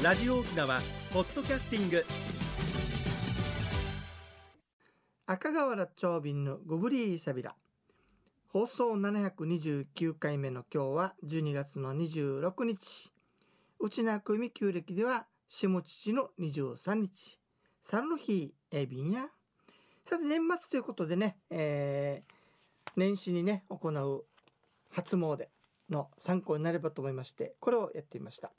ラジオ沖縄ポッドキャスティング。赤瓦長瓶のゴブリーサビラ放送729回目の今日は12月の26日。内縄組旧暦では下父の23日。猿の日エビンや。さて年末ということでね、えー、年始にね行う初詣の参考になればと思いましてこれをやってみました。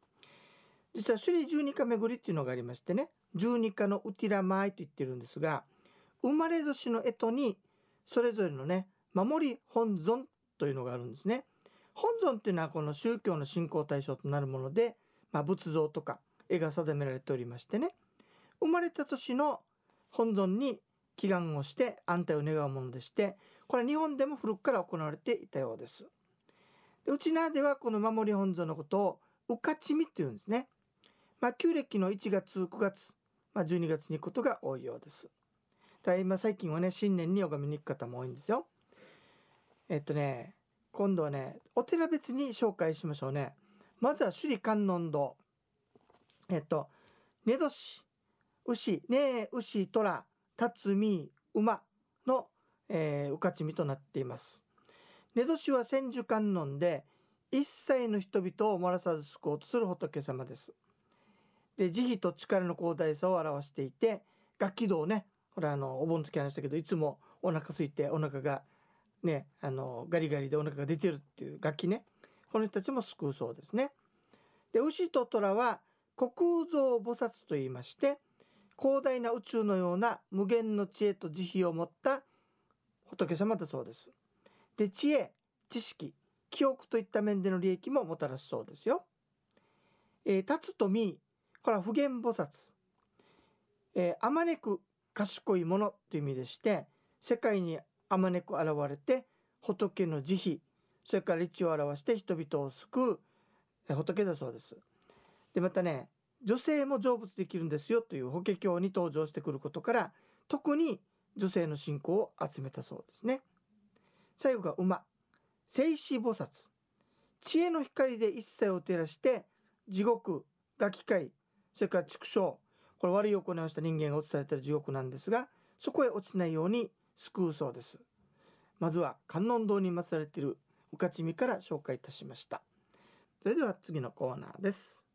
実は首里十二日巡りっていうのがありましてね十二日のうてらまいと言ってるんですが生まれ年の干支にそれぞれのね守り本尊というのがあるんですね。本尊っていうのはこの宗教の信仰対象となるもので、まあ、仏像とか絵が定められておりましてね。生まれた年の本尊に祈願をして安泰を願うものでしてこれは日本でも古くから行われていたようです。でうちなではこの守り本尊のことをうかちみっていうんですね。まあ旧暦の1月9月、まあ、12月に行くことが多いようです。だ今最近はね新年に拝みに行く方も多いんですよ。えっとね今度はねお寺別に紹介しましょうね。まずは首里観音堂。えっと寝年牛ね牛虎辰巳馬の、えー、うかちみとなっています。寝年は千手観音で一切の人々を漏らさず救おうとする仏様です。で慈悲と力の広大さを表していて楽器道ねこれあのお盆の時話したけどいつもお腹空いてお腹がねあのガリガリでお腹が出てるっていう楽器ねこの人たちも救うそうですね。で牛と虎は虚空蔵菩薩と言いまして広大な宇宙のような無限の知恵と慈悲を持った仏様だそうです。で知恵知識記憶といった面での利益ももたらすそうですよ。えー、立つとこれは普賢菩薩。えー、あまねく賢いものという意味でして世界にあまねく現れて仏の慈悲それから理を表して人々を救う仏だそうです。でまたね女性も成仏できるんですよという法華経に登場してくることから特に女性の信仰を集めたそうですね。最後が馬聖子菩薩知恵の光で一切を照らして地獄ガキ界それから畜生。これ悪い行いをした人間が落とされてる地獄なんですがそこへ落ちないように救うそうです。まずは観音堂に祀られているうかちみから紹介いたしました。それでは次のコーナーです。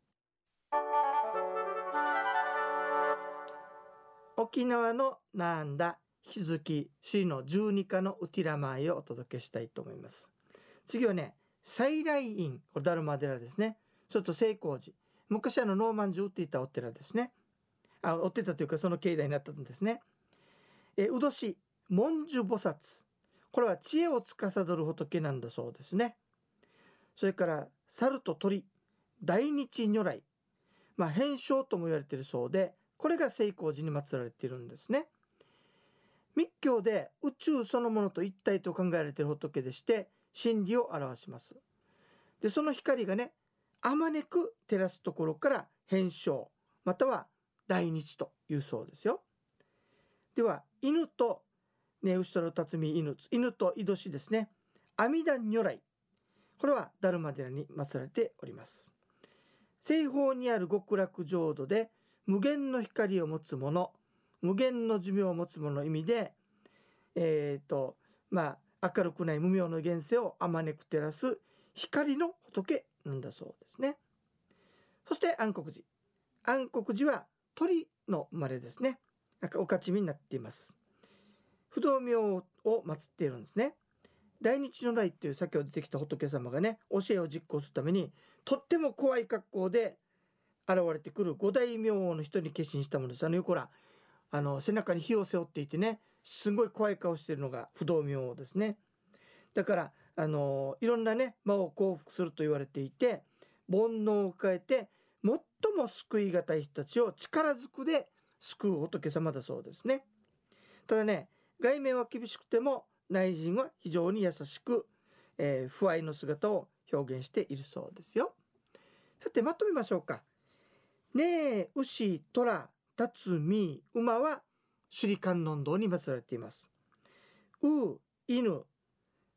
沖縄のなんだ？引き続き首の十二課のうてらまいをお届けしたいと思います。次はね再来院。これダルマ寺ですね。ちょっと聖光寺。昔あのノーマンジュっていたお寺ですねあ追ってたというかその境内になったんですね。えうどし文殊菩薩これは知恵を司る仏なんだそうですね。それから猿と鳥大日如来まあ変称とも言われているそうでこれが聖光寺に祀られているんですね。密教で宇宙そのものと一体と考えられている仏でして真理を表します。でその光がねあまねく照らすところから変称または大日というそうですよ。では犬とね後ろ辰巳犬犬と井戸氏ですね阿弥陀如来これはダルマ寺に祀られております。西方にある極楽浄土で無限の光を持つ者無限の寿命を持つ者の意味でえっ、ー、とまあ明るくない無明の現世をあまねく照らす光の仏なんだそうですね。そして暗黒寺暗黒寺は鳥の生まれですね。お勝ち身になっています。不動明を祀っているんですね。大日如来っていう先ほど出てきた仏様がね教えを実行するためにとっても怖い格好で現れてくる五大明王の人に化身したものです。あの横らあの背中に火を背負っていてねすごい怖い顔してるのが不動明王ですね。だからあのいろんなね魔を降伏すると言われていて煩悩を変えて最も救い難い人たちを力ずくで救う仏様だそうですね。ただね外面は厳しくても内陣は非常に優しく、えー、不愛の姿を表現しているそうですよ。さてまとめましょうか。ねえ牛虎辰巳馬は首里観音堂に祀られています。う犬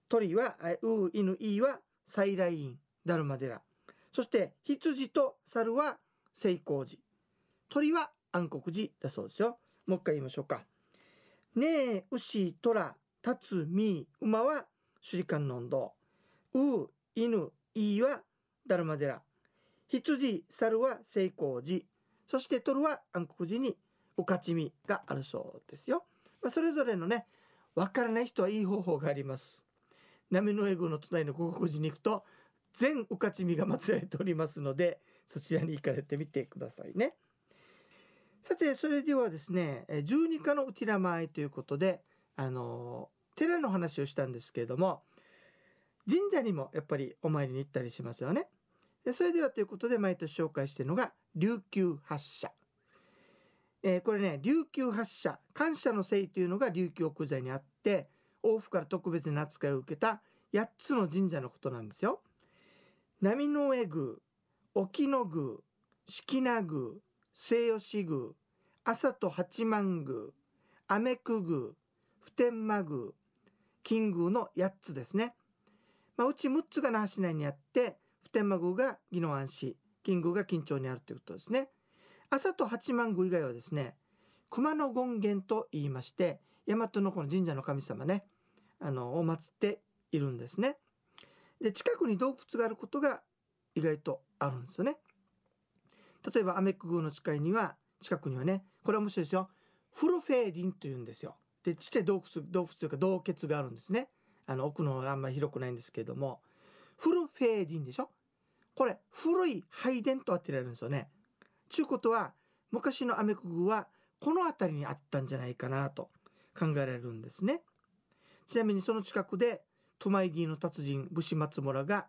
鳥はう犬いは再来院ダルマ寺。そして羊と猿は聖光寺。鳥は暗黒寺だそうですよ。もう一回言いましょうか。ねえ牛虎立つみ馬は首里観音堂。う犬いはダルマ寺。羊猿は聖光寺。そして鳥は暗黒寺におかちみがあるそうですよ、まあ、それぞれのねわからない人はいい方法があります。波の江宮の隣の五国寺に行くと全おかちみが祀られておりますのでそちらに行かれてみてくださいね。さてそれではですね十二課のうちら前ということであの寺の話をしたんですけれども神社にもやっぱりお参りに行ったりしますよね。それではということで毎年紹介しているのが琉球発社。えー、これね琉球発社感謝の聖というのが琉球奥座にあって王府から特別な扱いを受けた8つの神社のことなんですよ。波の上宮沖野宮式名宮西吉宮朝と八幡宮雨久宮普天満宮金宮の8つですね。まあ、うち6つが那覇市内にあって普天満宮が宜野湾市金宮が近町にあるということですね。朝と八幡宮以外はですね熊野権現と言いまして大和のこの神社の神様ねあのを祀っているんですね。で近くに洞窟があることが意外とあるんですよね。例えばアメック宮の近いには近くにはねこれは面白いですよフルフェーディンというんですよ。でちっちゃい洞窟洞窟というか洞穴があるんですね。あの奥のあんまり広くないんですけれどもフルフェーディンでしょ？これ古い拝殿と当てられるんですよね。ちゅうことは昔のアメクグはこの辺りにあったんじゃないかなと考えられるんですね。ちなみにその近くでトマイギーの達人武士松村が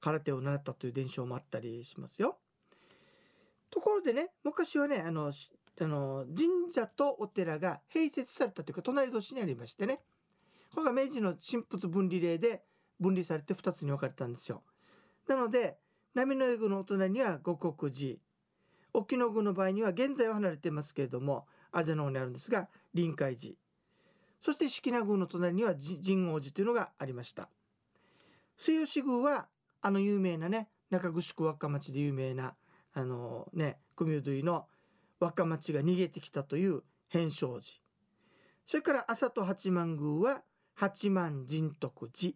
空手を習ったという伝承もあったりしますよ。ところでね昔はねあのあの神社とお寺が併設されたというか隣同士にありましてねこれが明治の神仏分離令で分離されて2つに分かれたんですよ。なので波の湯のお隣には五国寺沖野宮の場合には現在は離れてますけれどもアジアの方にあるんですが臨海寺そして式名宮の隣には神王寺というのがありました。末吉宮はあの有名なね中城区若町で有名なあのね組生の若町が逃げてきたという変生寺。それから朝と八幡宮は八幡神徳寺。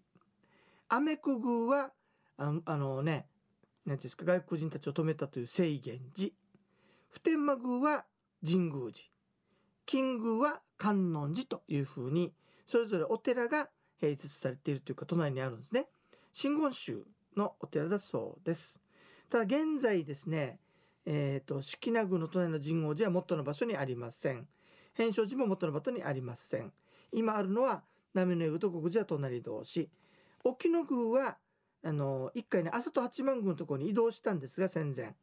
雨久宮はあのね何ていうんですか外国人たちを止めたという清源寺。普天満宮は神宮寺。金宮は観音寺というふうにそれぞれお寺が併設されているというか隣にあるんですね。真言宗のお寺だそうです。ただ現在ですねえーと、式名宮の隣の神宮寺は元の場所にありません。変勝寺も元の場所にありません。今あるのは波の湯と国寺は隣同士。沖野宮はあの一回ね朝と八幡宮のところに移動したんですが戦前。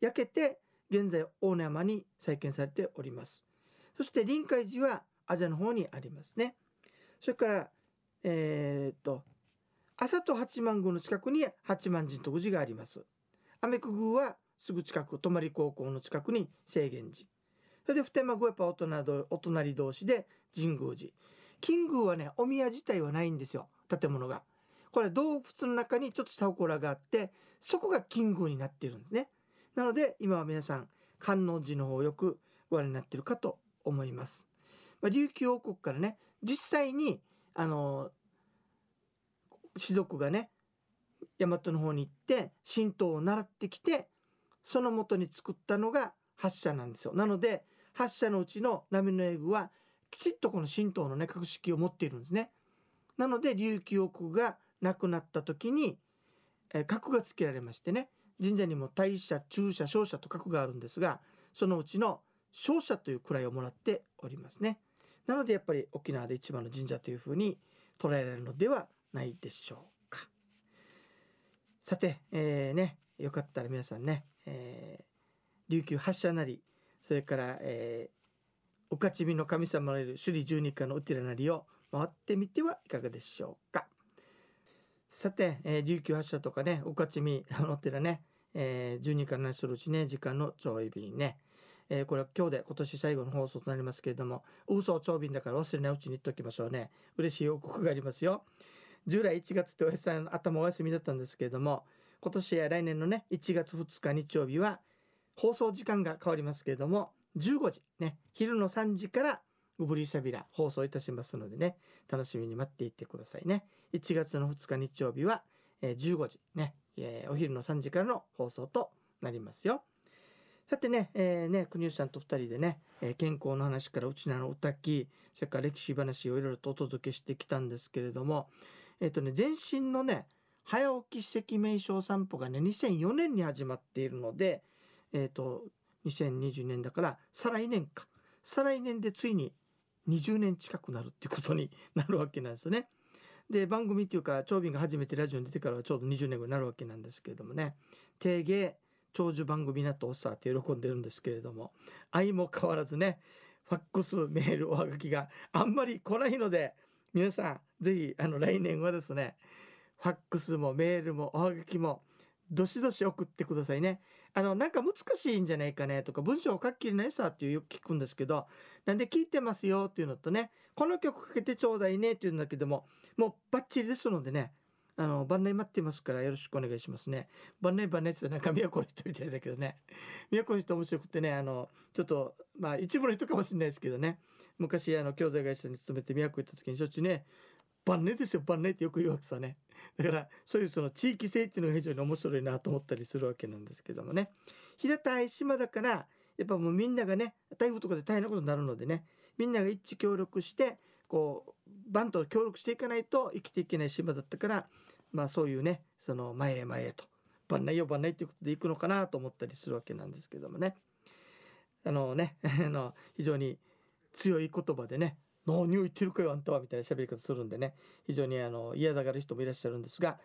焼けて現在大野山に再建されております。そして臨海寺はアジアの方にありますね。それからえー、っと朝と八幡宮の近くに八幡神徳寺があります。雨久宮はすぐ近く泊高校の近くに清源寺。それで普天間宮やっぱお隣お隣同士で神宮寺。金宮はねお宮自体はないんですよ。建物が。これ洞窟の中にちょっとした祠があってそこが金宮になっているんですね。なので今は皆さん観音寺の方をよくご覧になっているかと思います。まあ、琉球王国からね実際にあの士族がね大和の方に行って神道を習ってきてそのもとに作ったのが発社なんですよ。なので発社のうちの波の英語はきちっとこの神道のね格式を持っているんですね。なので琉球王国が亡くなった時に、えー、格がつけられましてね神社にも大社中社小社と格があるんですがそのうちの小社という位をもらっておりますね。なのでやっぱり沖縄で一番の神社というふうに捉えられるのではないでしょうか。さて、えー、ねよかったら皆さんね、えー、琉球発社なりそれから、えー、おかちみの神様のいる首里十二課のお寺なりを回ってみてはいかがでしょうか。さて、えー、琉球発車とかね、おかちみのお寺ね、えー、12から何するうちね、時間の長い便ね。えー、これは今日で今年最後の放送となりますけれども、嘘長便だから忘れないうちに言っておきましょうね。嬉しい報告がありますよ。従来1月っておやさん頭お休みだったんですけれども、今年や来年のね、1月2日日曜日は、放送時間が変わりますけれども15時ね昼の3時からゴブリーサビラ放送いたしますのでね楽しみに待っていてくださいね1月の2日日曜日は、えー、15時ね、えー、お昼の3時からの放送となりますよさてね、えー、ね、国吉さんと2人でね、えー、健康の話からうちなの歌き、それから歴史話をいろいろとお届けしてきたんですけれども、えっ、ー、とね、全身のね、早起き赤名称散歩がね、2004年に始まっているので、えっ、と、2020年だから、再来年か。再来年でついに20年近くなるってことに なるわけなんですよね。で番組っていうか長瓶が初めてラジオに出てからはちょうど20年ぐらいになるわけなんですけれどもね定芸長寿番組になとおっさって喜んでるんですけれども相も変わらずねファックスメールおはがきがあんまり来ないので皆さんぜひあの来年はですねファックスもメールもおはがきもどしどし送ってくださいね。あのなんか難しいんじゃないかねとか文章を書ききれないさっていうよく聞くんですけどなんで聞いてますよっていうのとねこの曲かけてちょうだいねっていうんだけどももうバッチリですのでねあの、番内待ってますからよろしくお願いしますね。番内番内ってなんか都の人みたいだけどね。都の人面白くてね、あの、ちょっと、まあ一部の人かもしれないですけどね。昔、あの、教材会社に勤めて都行った時にしょっちゅうね、番内ですよ、番内ってよく言うわけさね。だから、そういうその地域性っていうのが非常に面白いなと思ったりするわけなんですけどもね。平たい島だから、やっぱもうみんながね、台風とかで大変なことになるのでね、みんなが一致協力して、こう、バンと協力していかないと生きていけない島だったから、まあそういうねその前へ前へと番内よ番内っていうことでいくのかなと思ったりするわけなんですけどもね。あのね あの非常に強い言葉でね「何を言ってるかよあんたは」みたいな喋り方するんでね。非常にあの嫌だがる人もいらっしゃるんですが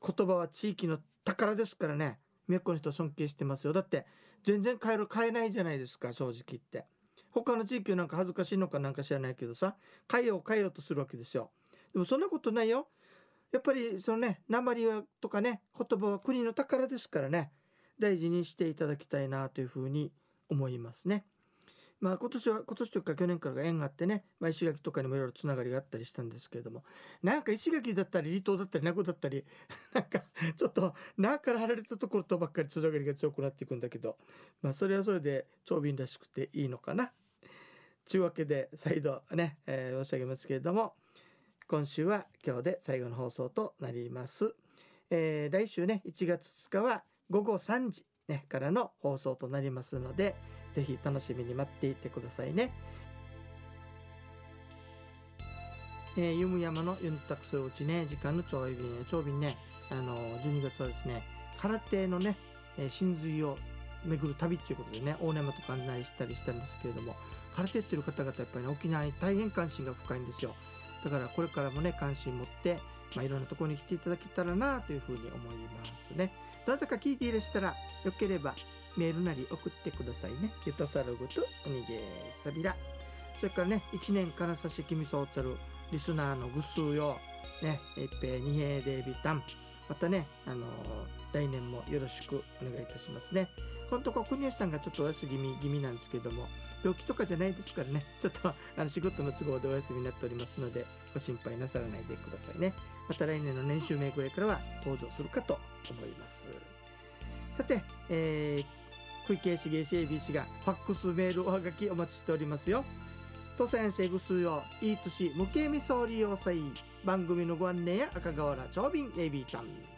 言葉は地域の宝ですからね宮古の人尊敬してますよ。だって全然変える変えないじゃないですか正直言って。他の地域なんか恥ずかしいのかなんか知らないけどさ変えよう変えようとするわけですよ。でもそんなことないよ。やっぱりそのね鉛とかね言葉は国の宝ですからね大事にしていただきたいなというふうに思いますね。まあ今年は今年というか去年からが縁があってね、まあ、石垣とかにもいろいろつながりがあったりしたんですけれどもなんか石垣だったり離島だったり名護だったり なんかちょっと名から離れたところとばっかりつながりが強くなっていくんだけどまあそれはそれで長瓶らしくていいのかな。というわけで再度ね、えー、申し上げますけれども今週は今日で最後の放送となります、えー、来週ね1月2日は午後3時、ね、からの放送となりますのでぜひ楽しみに待っていてくださいね。えー、ユム山のユンタクするうちね時間の長便長便ねあの12月はですね空手のね、えー、真髄を巡る旅っていうことでね大山とか案内したりしたんですけれども空手ってる方々やっぱり、ね、沖縄に大変関心が深いんですよ。だからこれからもね関心持って、まあ、いろんなところに来ていただけたらなというふうに思いますね。どなたか聞いていらしたらよければメールなり送ってくださいね。ゆたさるぐとおにげさびら。それからね1年からさしきみそうちゃるリスナーのぐすうよね一平二平デビタン。またねあのー、来年もよろしくお願いいたしますね。本当国吉さんがちょっとお休み気味なんですけども病気とかじゃないですからね。ちょっとあの仕事の都合でお休みになっておりますのでご心配なさらないでくださいね。また来年の年収名ぐらいからは登場するかと思います。さて、えー、小池市芸市 ABC がファックスメールおはがきお待ちしておりますよ。都線シェグスよいい年無形未総利用祭。番組のご案内や赤瓦長瓶 AB タン。